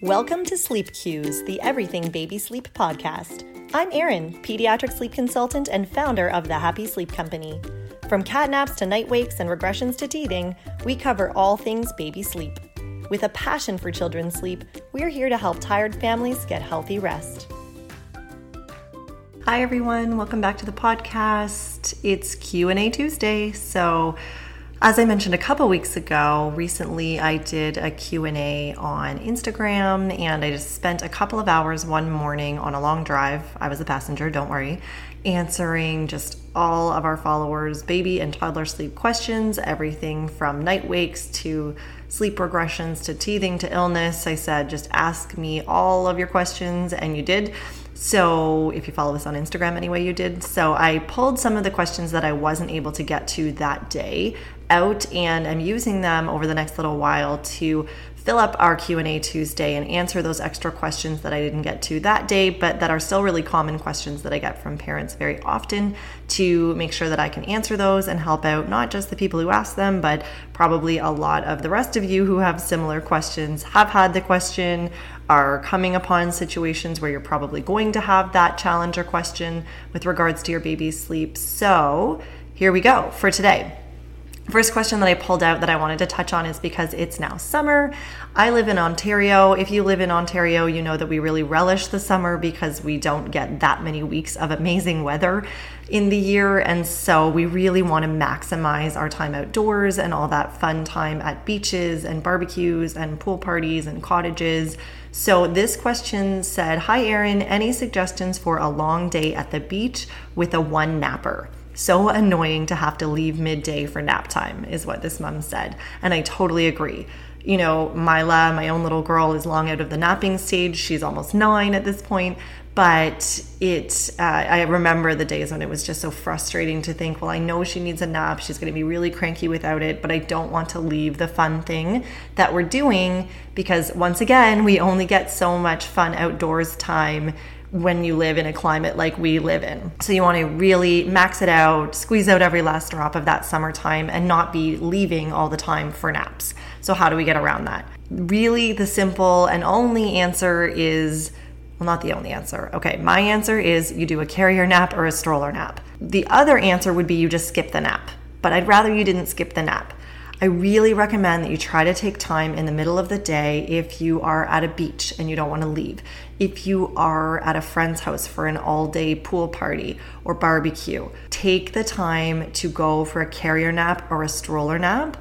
Welcome to Sleep Cues, the Everything Baby Sleep podcast. I'm Erin, pediatric sleep consultant and founder of the Happy Sleep Company. From catnaps to night wakes and regressions to teething, we cover all things baby sleep. With a passion for children's sleep, we're here to help tired families get healthy rest. Hi everyone, welcome back to the podcast. It's Q&A Tuesday. So, as I mentioned a couple weeks ago, recently I did a Q&A on Instagram and I just spent a couple of hours one morning on a long drive. I was a passenger, don't worry, answering just all of our followers baby and toddler sleep questions, everything from night wakes to sleep regressions to teething to illness. I said just ask me all of your questions and you did. So, if you follow us on Instagram anyway, you did. So, I pulled some of the questions that I wasn't able to get to that day out and I'm using them over the next little while to fill up our Q&A Tuesday and answer those extra questions that I didn't get to that day but that are still really common questions that I get from parents very often to make sure that I can answer those and help out not just the people who ask them but probably a lot of the rest of you who have similar questions have had the question are coming upon situations where you're probably going to have that challenge or question with regards to your baby's sleep. So, here we go for today. First question that I pulled out that I wanted to touch on is because it's now summer. I live in Ontario. If you live in Ontario, you know that we really relish the summer because we don't get that many weeks of amazing weather in the year. And so we really want to maximize our time outdoors and all that fun time at beaches and barbecues and pool parties and cottages. So this question said Hi, Erin. Any suggestions for a long day at the beach with a one napper? So annoying to have to leave midday for nap time, is what this mom said. And I totally agree. You know, Mila, my own little girl, is long out of the napping stage. She's almost nine at this point. But it, uh, I remember the days when it was just so frustrating to think, well, I know she needs a nap. She's going to be really cranky without it, but I don't want to leave the fun thing that we're doing because, once again, we only get so much fun outdoors time when you live in a climate like we live in. So you want to really max it out, squeeze out every last drop of that summertime, and not be leaving all the time for naps. So, how do we get around that? Really, the simple and only answer is well, not the only answer. Okay, my answer is you do a carrier nap or a stroller nap. The other answer would be you just skip the nap, but I'd rather you didn't skip the nap. I really recommend that you try to take time in the middle of the day if you are at a beach and you don't want to leave. If you are at a friend's house for an all day pool party or barbecue, take the time to go for a carrier nap or a stroller nap.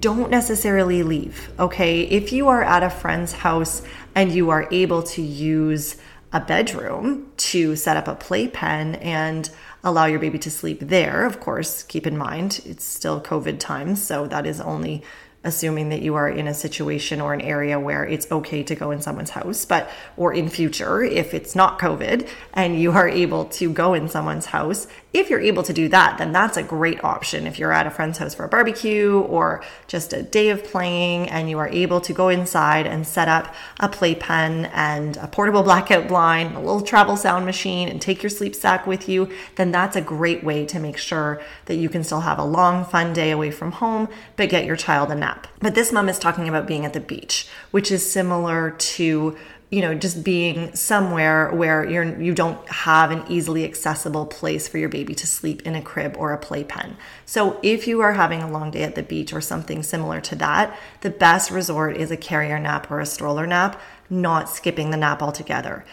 Don't necessarily leave, okay? If you are at a friend's house and you are able to use a bedroom to set up a playpen and allow your baby to sleep there. Of course, keep in mind it's still COVID times, so that is only assuming that you are in a situation or an area where it's okay to go in someone's house, but or in future, if it's not COVID and you are able to go in someone's house, if you're able to do that, then that's a great option. If you're at a friend's house for a barbecue or just a day of playing and you are able to go inside and set up a playpen and a portable blackout blind, a little travel sound machine, and take your sleep sack with you, then that's a great way to make sure that you can still have a long, fun day away from home, but get your child a nap. But this mom is talking about being at the beach, which is similar to you know just being somewhere where you're you don't have an easily accessible place for your baby to sleep in a crib or a playpen. So if you are having a long day at the beach or something similar to that, the best resort is a carrier nap or a stroller nap, not skipping the nap altogether.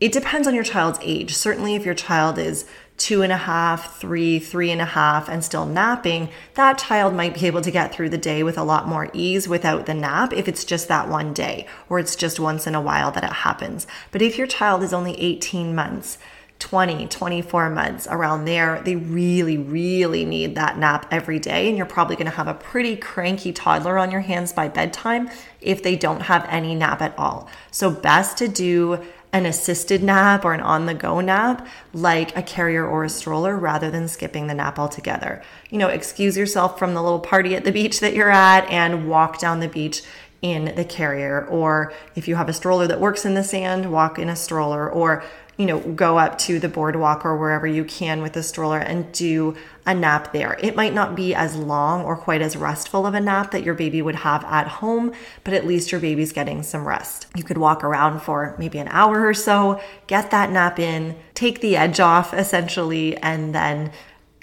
It depends on your child's age. Certainly, if your child is two and a half, three, three and a half, and still napping, that child might be able to get through the day with a lot more ease without the nap if it's just that one day or it's just once in a while that it happens. But if your child is only 18 months, 20, 24 months around there, they really, really need that nap every day. And you're probably going to have a pretty cranky toddler on your hands by bedtime if they don't have any nap at all. So, best to do an assisted nap or an on the go nap like a carrier or a stroller rather than skipping the nap altogether. You know, excuse yourself from the little party at the beach that you're at and walk down the beach in the carrier or if you have a stroller that works in the sand walk in a stroller or you know, go up to the boardwalk or wherever you can with the stroller and do a nap there. It might not be as long or quite as restful of a nap that your baby would have at home, but at least your baby's getting some rest. You could walk around for maybe an hour or so, get that nap in, take the edge off essentially, and then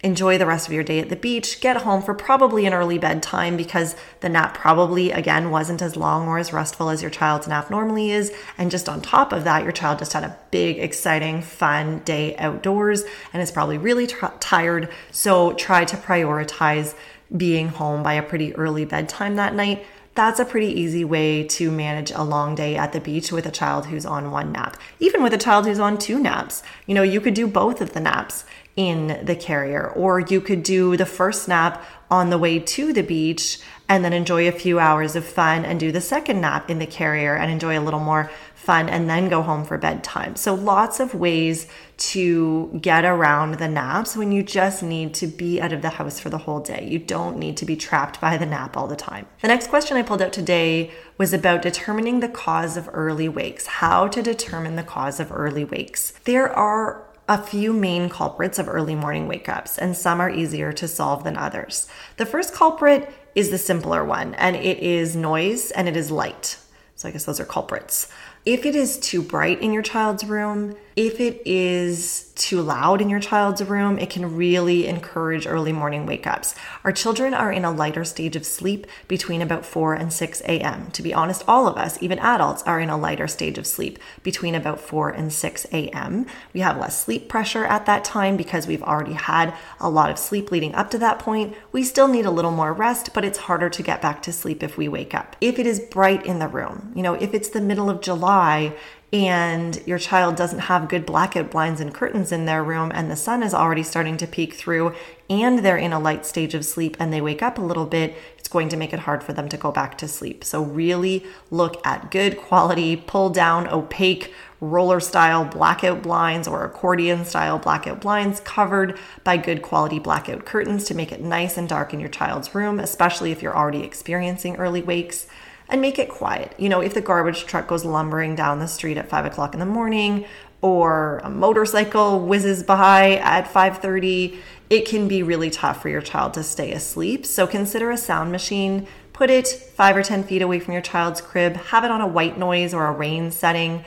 enjoy the rest of your day at the beach, get home for probably an early bedtime because the nap probably, again, wasn't as long or as restful as your child's nap normally is. And just on top of that, your child just had a big, exciting, fun day outdoors and is probably really t- tired. So try to prioritize being home by a pretty early bedtime that night that's a pretty easy way to manage a long day at the beach with a child who's on one nap. Even with a child who's on two naps, you know, you could do both of the naps in the carrier, or you could do the first nap on the way to the beach and then enjoy a few hours of fun and do the second nap in the carrier and enjoy a little more fun and then go home for bedtime. So, lots of ways to get around the naps when you just need to be out of the house for the whole day. You don't need to be trapped by the nap all the time. The next question I pulled out today was about determining the cause of early wakes, how to determine the cause of early wakes. There are a few main culprits of early morning wake ups, and some are easier to solve than others. The first culprit is the simpler one, and it is noise and it is light. So I guess those are culprits. If it is too bright in your child's room, if it is too loud in your child's room, it can really encourage early morning wake ups. Our children are in a lighter stage of sleep between about 4 and 6 a.m. To be honest, all of us, even adults, are in a lighter stage of sleep between about 4 and 6 a.m. We have less sleep pressure at that time because we've already had a lot of sleep leading up to that point. We still need a little more rest, but it's harder to get back to sleep if we wake up. If it is bright in the room, you know, if it's the middle of July and your child doesn't have good blackout blinds and curtains in their room and the sun is already starting to peek through and they're in a light stage of sleep and they wake up a little bit, it's going to make it hard for them to go back to sleep. So, really look at good quality, pull down, opaque, roller style blackout blinds or accordion style blackout blinds covered by good quality blackout curtains to make it nice and dark in your child's room, especially if you're already experiencing early wakes and make it quiet. You know, if the garbage truck goes lumbering down the street at five o'clock in the morning, or a motorcycle whizzes by at 5:30, it can be really tough for your child to stay asleep. So consider a sound machine. Put it five or 10 feet away from your child's crib. Have it on a white noise or a rain setting.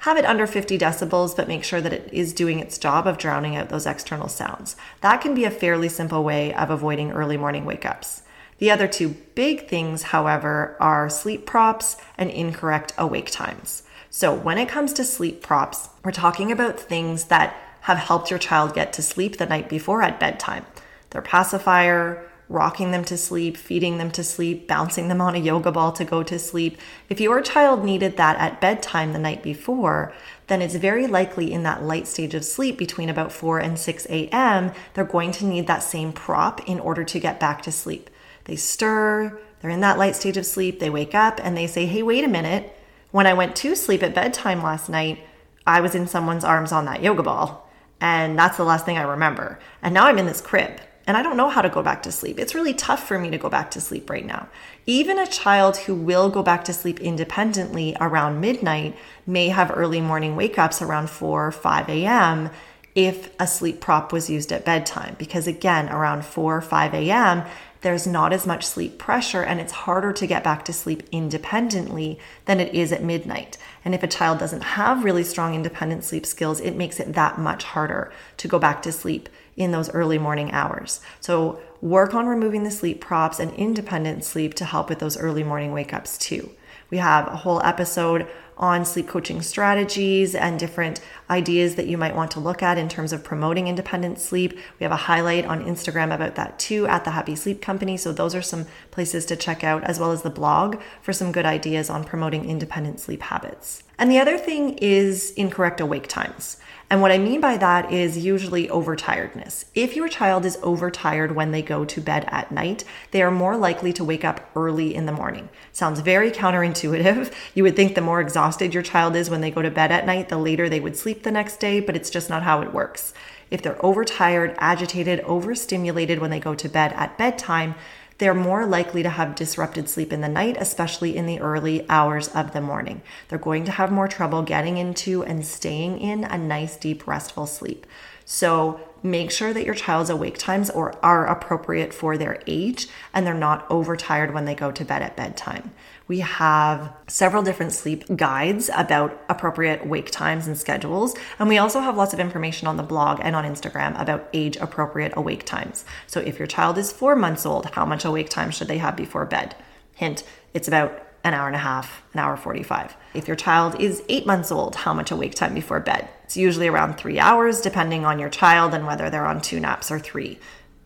Have it under 50 decibels, but make sure that it is doing its job of drowning out those external sounds. That can be a fairly simple way of avoiding early morning wake ups. The other two big things, however, are sleep props and incorrect awake times. So, when it comes to sleep props, we're talking about things that have helped your child get to sleep the night before at bedtime. Their pacifier, rocking them to sleep, feeding them to sleep, bouncing them on a yoga ball to go to sleep. If your child needed that at bedtime the night before, then it's very likely in that light stage of sleep between about 4 and 6 a.m., they're going to need that same prop in order to get back to sleep. They stir, they're in that light stage of sleep, they wake up and they say, Hey, wait a minute. When I went to sleep at bedtime last night, I was in someone's arms on that yoga ball. And that's the last thing I remember. And now I'm in this crib and I don't know how to go back to sleep. It's really tough for me to go back to sleep right now. Even a child who will go back to sleep independently around midnight may have early morning wake ups around 4 or 5 a.m. if a sleep prop was used at bedtime. Because again, around 4 or 5 a.m., there's not as much sleep pressure and it's harder to get back to sleep independently than it is at midnight. And if a child doesn't have really strong independent sleep skills, it makes it that much harder to go back to sleep in those early morning hours. So work on removing the sleep props and independent sleep to help with those early morning wake ups too. We have a whole episode on sleep coaching strategies and different ideas that you might want to look at in terms of promoting independent sleep. We have a highlight on Instagram about that too at the Happy Sleep Company. So, those are some places to check out, as well as the blog for some good ideas on promoting independent sleep habits. And the other thing is incorrect awake times. And what I mean by that is usually overtiredness. If your child is overtired when they go to bed at night, they are more likely to wake up early in the morning. Sounds very counterintuitive. You would think the more exhausted your child is when they go to bed at night, the later they would sleep the next day, but it's just not how it works. If they're overtired, agitated, overstimulated when they go to bed at bedtime, they're more likely to have disrupted sleep in the night, especially in the early hours of the morning. They're going to have more trouble getting into and staying in a nice, deep, restful sleep. So make sure that your child's awake times or are appropriate for their age and they're not overtired when they go to bed at bedtime. We have several different sleep guides about appropriate wake times and schedules. And we also have lots of information on the blog and on Instagram about age appropriate awake times. So if your child is four months old, how much awake time should they have before bed? Hint, it's about an hour and a half, an hour 45. If your child is eight months old, how much awake time before bed? It's usually around three hours, depending on your child and whether they're on two naps or three.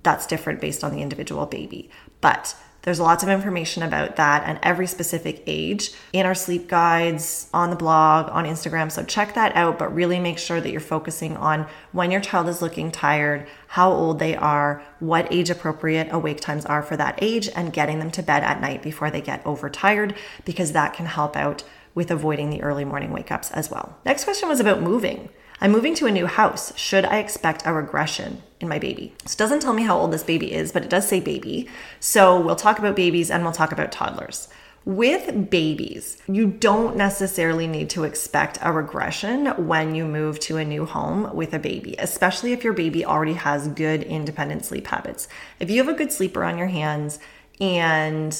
That's different based on the individual baby. But there's lots of information about that and every specific age in our sleep guides, on the blog, on Instagram. So check that out, but really make sure that you're focusing on when your child is looking tired, how old they are, what age appropriate awake times are for that age, and getting them to bed at night before they get overtired, because that can help out with avoiding the early morning wake ups as well. Next question was about moving. I'm moving to a new house. Should I expect a regression in my baby? So it doesn't tell me how old this baby is, but it does say baby. So we'll talk about babies and we'll talk about toddlers. With babies, you don't necessarily need to expect a regression when you move to a new home with a baby, especially if your baby already has good independent sleep habits. If you have a good sleeper on your hands and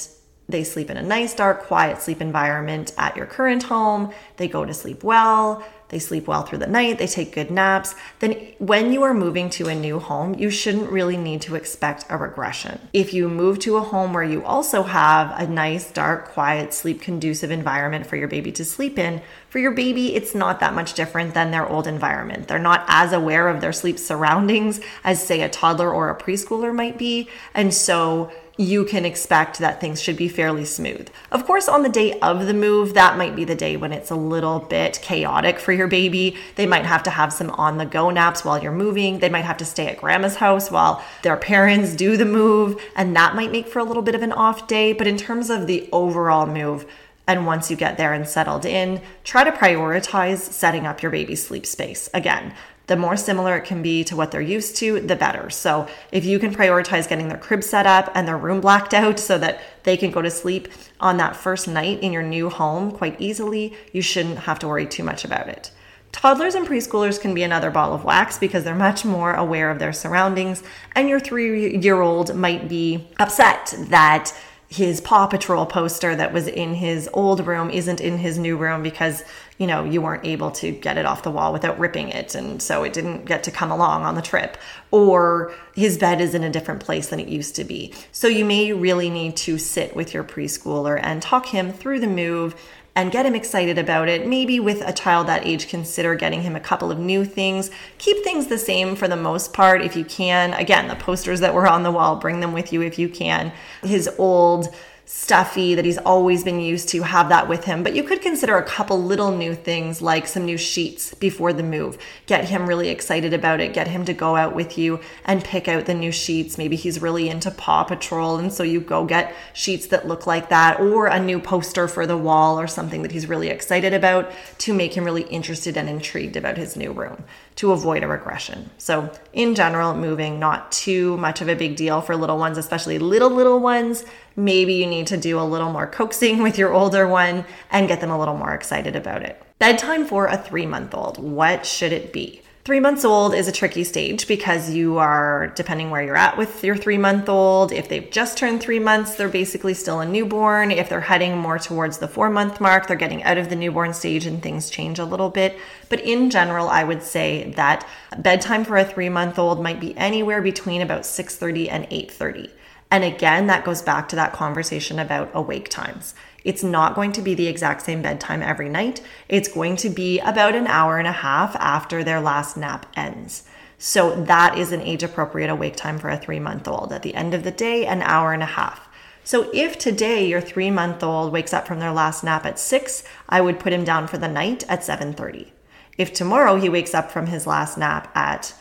they sleep in a nice, dark, quiet sleep environment at your current home, they go to sleep well, they sleep well through the night, they take good naps, then when you are moving to a new home, you shouldn't really need to expect a regression. If you move to a home where you also have a nice, dark, quiet, sleep conducive environment for your baby to sleep in, for your baby, it's not that much different than their old environment. They're not as aware of their sleep surroundings as, say, a toddler or a preschooler might be. And so you can expect that things should be fairly smooth. Of course, on the day of the move, that might be the day when it's a little bit chaotic for your baby. They might have to have some on the go naps while you're moving. They might have to stay at grandma's house while their parents do the move, and that might make for a little bit of an off day. But in terms of the overall move, and once you get there and settled in, try to prioritize setting up your baby's sleep space. Again, the more similar it can be to what they're used to, the better. So if you can prioritize getting their crib set up and their room blacked out so that they can go to sleep on that first night in your new home quite easily, you shouldn't have to worry too much about it. Toddlers and preschoolers can be another ball of wax because they're much more aware of their surroundings, and your three year old might be upset that his Paw Patrol poster that was in his old room isn't in his new room because, you know, you weren't able to get it off the wall without ripping it. And so it didn't get to come along on the trip. Or his bed is in a different place than it used to be. So you may really need to sit with your preschooler and talk him through the move and get him excited about it. Maybe with a child that age, consider getting him a couple of new things. Keep things the same for the most part if you can. Again, the posters that were on the wall, bring them with you if you can. His old stuffy that he's always been used to, have that with him. But you could consider a couple little new things like some new sheets before the move. Get him really excited about it. Get him to go out with you and pick out the new sheets. Maybe he's really into Paw Patrol. And so you go get sheets that look like that or a new poster for the wall or something that he's really excited about to make him really interested and intrigued about his new room to avoid a regression. So, in general, moving not too much of a big deal for little ones, especially little, little ones. Maybe you need to do a little more coaxing with your older one and get them a little more excited about it. Bedtime for a three month old. What should it be? Three months old is a tricky stage because you are, depending where you're at with your three month old, if they've just turned three months, they're basically still a newborn. If they're heading more towards the four month mark, they're getting out of the newborn stage and things change a little bit. But in general, I would say that bedtime for a three month old might be anywhere between about 6.30 and 8.30. And again, that goes back to that conversation about awake times. It's not going to be the exact same bedtime every night. It's going to be about an hour and a half after their last nap ends. So that is an age appropriate awake time for a three month old. At the end of the day, an hour and a half. So if today your three month old wakes up from their last nap at six, I would put him down for the night at 7:30. If tomorrow he wakes up from his last nap at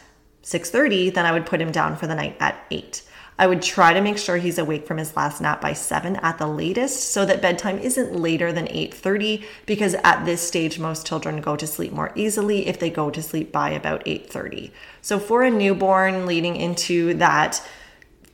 6:30, then I would put him down for the night at 8. I would try to make sure he's awake from his last nap by 7 at the latest so that bedtime isn't later than 8:30 because at this stage most children go to sleep more easily if they go to sleep by about 8:30. So for a newborn leading into that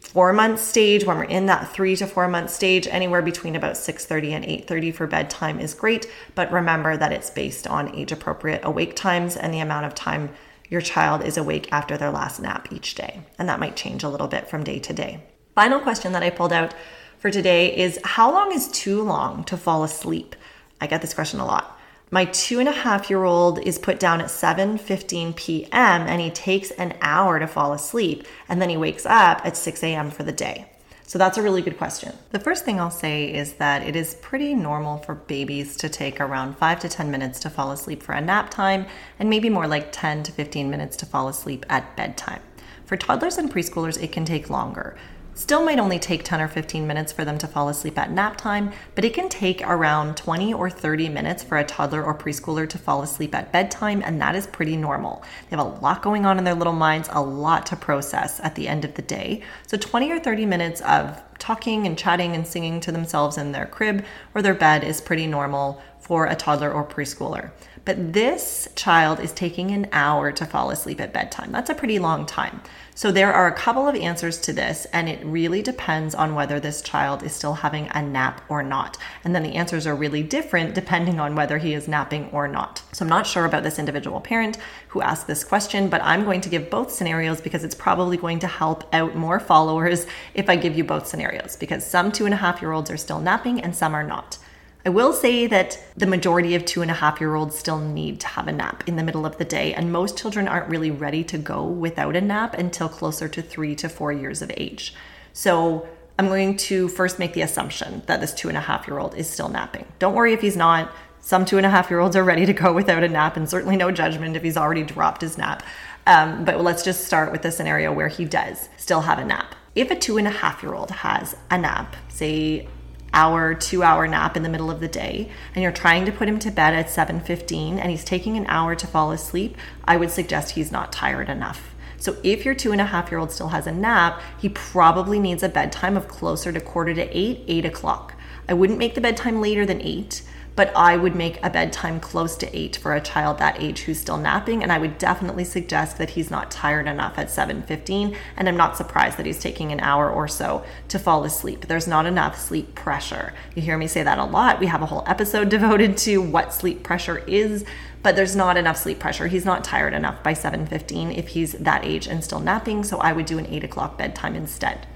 four month stage, when we're in that three to four month stage, anywhere between about 6:30 and 8:30 for bedtime is great. But remember that it's based on age appropriate awake times and the amount of time your child is awake after their last nap each day. And that might change a little bit from day to day. Final question that I pulled out for today is how long is too long to fall asleep? I get this question a lot. My two and a half year old is put down at 7:15 p.m. and he takes an hour to fall asleep, and then he wakes up at 6 a.m. for the day. So that's a really good question. The first thing I'll say is that it is pretty normal for babies to take around 5 to 10 minutes to fall asleep for a nap time, and maybe more like 10 to 15 minutes to fall asleep at bedtime. For toddlers and preschoolers, it can take longer. Still might only take 10 or 15 minutes for them to fall asleep at nap time, but it can take around 20 or 30 minutes for a toddler or preschooler to fall asleep at bedtime, and that is pretty normal. They have a lot going on in their little minds, a lot to process at the end of the day. So 20 or 30 minutes of talking and chatting and singing to themselves in their crib or their bed is pretty normal for a toddler or preschooler. But this child is taking an hour to fall asleep at bedtime. That's a pretty long time. So there are a couple of answers to this, and it really depends on whether this child is still having a nap or not. And then the answers are really different depending on whether he is napping or not. So I'm not sure about this individual parent who asked this question, but I'm going to give both scenarios because it's probably going to help out more followers if I give you both scenarios because some two and a half year olds are still napping and some are not. I will say that the majority of two and a half year olds still need to have a nap in the middle of the day, and most children aren't really ready to go without a nap until closer to three to four years of age. So I'm going to first make the assumption that this two and a half year old is still napping. Don't worry if he's not. Some two and a half year olds are ready to go without a nap, and certainly no judgment if he's already dropped his nap. Um, but let's just start with the scenario where he does still have a nap. If a two and a half year old has a nap, say hour, two hour nap in the middle of the day, and you're trying to put him to bed at 7:15 and he's taking an hour to fall asleep, I would suggest he's not tired enough. So if your two and a half year old still has a nap, he probably needs a bedtime of closer to quarter to eight, eight o'clock. I wouldn't make the bedtime later than eight but I would make a bedtime close to eight for a child that age who's still napping. And I would definitely suggest that he's not tired enough at 7:15. And I'm not surprised that he's taking an hour or so to fall asleep. There's not enough sleep pressure. You hear me say that a lot. We have a whole episode devoted to what sleep pressure is but there's not enough sleep pressure. He's not tired enough by 7:15 if he's that age and still napping. So I would do an eight o'clock bedtime instead.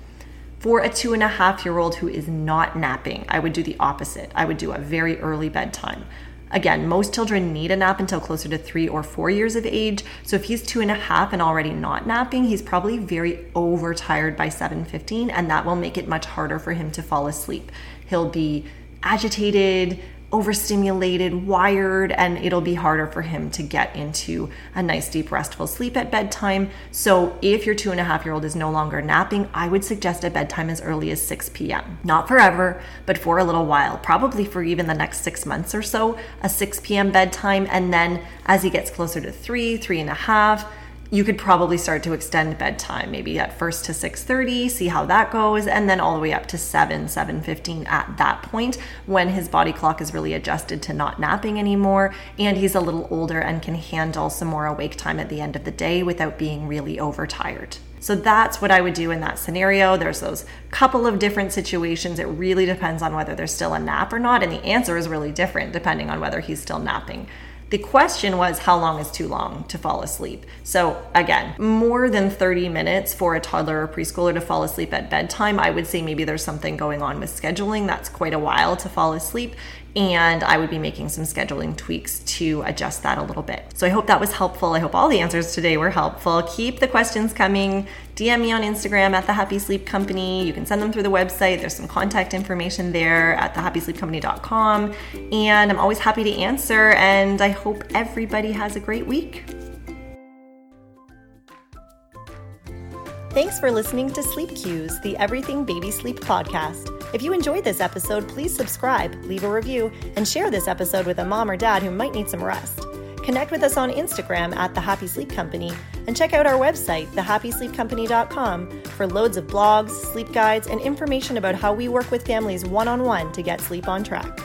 For a two and a half year old who is not napping, I would do the opposite. I would do a very early bedtime. Again, most children need a nap until closer to three or four years of age. So if he's two and a half and already not napping, he's probably very overtired by 7:15, and that will make it much harder for him to fall asleep. He'll be agitated, overstimulated, wired, and it'll be harder for him to get into a nice, deep, restful sleep at bedtime. So, if your two and a half year old is no longer napping, I would suggest a bedtime as early as 6 p.m. Not forever, but for a little while, probably for even the next six months or so, a 6 p.m. bedtime. And then as he gets closer to three, three and a half, you could probably start to extend bedtime maybe at first to 6.30 see how that goes and then all the way up to 7 7.15 at that point when his body clock is really adjusted to not napping anymore and he's a little older and can handle some more awake time at the end of the day without being really overtired so that's what I would do in that scenario. There's those couple of different situations. It really depends on whether there's still a nap or not. And the answer is really different depending on whether he's still napping. The question was how long is too long to fall asleep? So, again, more than 30 minutes for a toddler or preschooler to fall asleep at bedtime. I would say maybe there's something going on with scheduling. That's quite a while to fall asleep and I would be making some scheduling tweaks to adjust that a little bit. So I hope that was helpful. I hope all the answers today were helpful. Keep the questions coming. DM me on Instagram at the Happy Sleep Company. You can send them through the website. There's some contact information there at thehappysleepcompany.com. And I'm always happy to answer. And I hope everybody has a great week. Thanks for listening to Sleep Cues, the Everything Baby Sleep podcast. If you enjoyed this episode, please subscribe, leave a review, and share this episode with a mom or dad who might need some rest. Connect with us on Instagram at The Happy Sleep Company and check out our website, thehappysleepcompany.com, for loads of blogs, sleep guides, and information about how we work with families one on one to get sleep on track.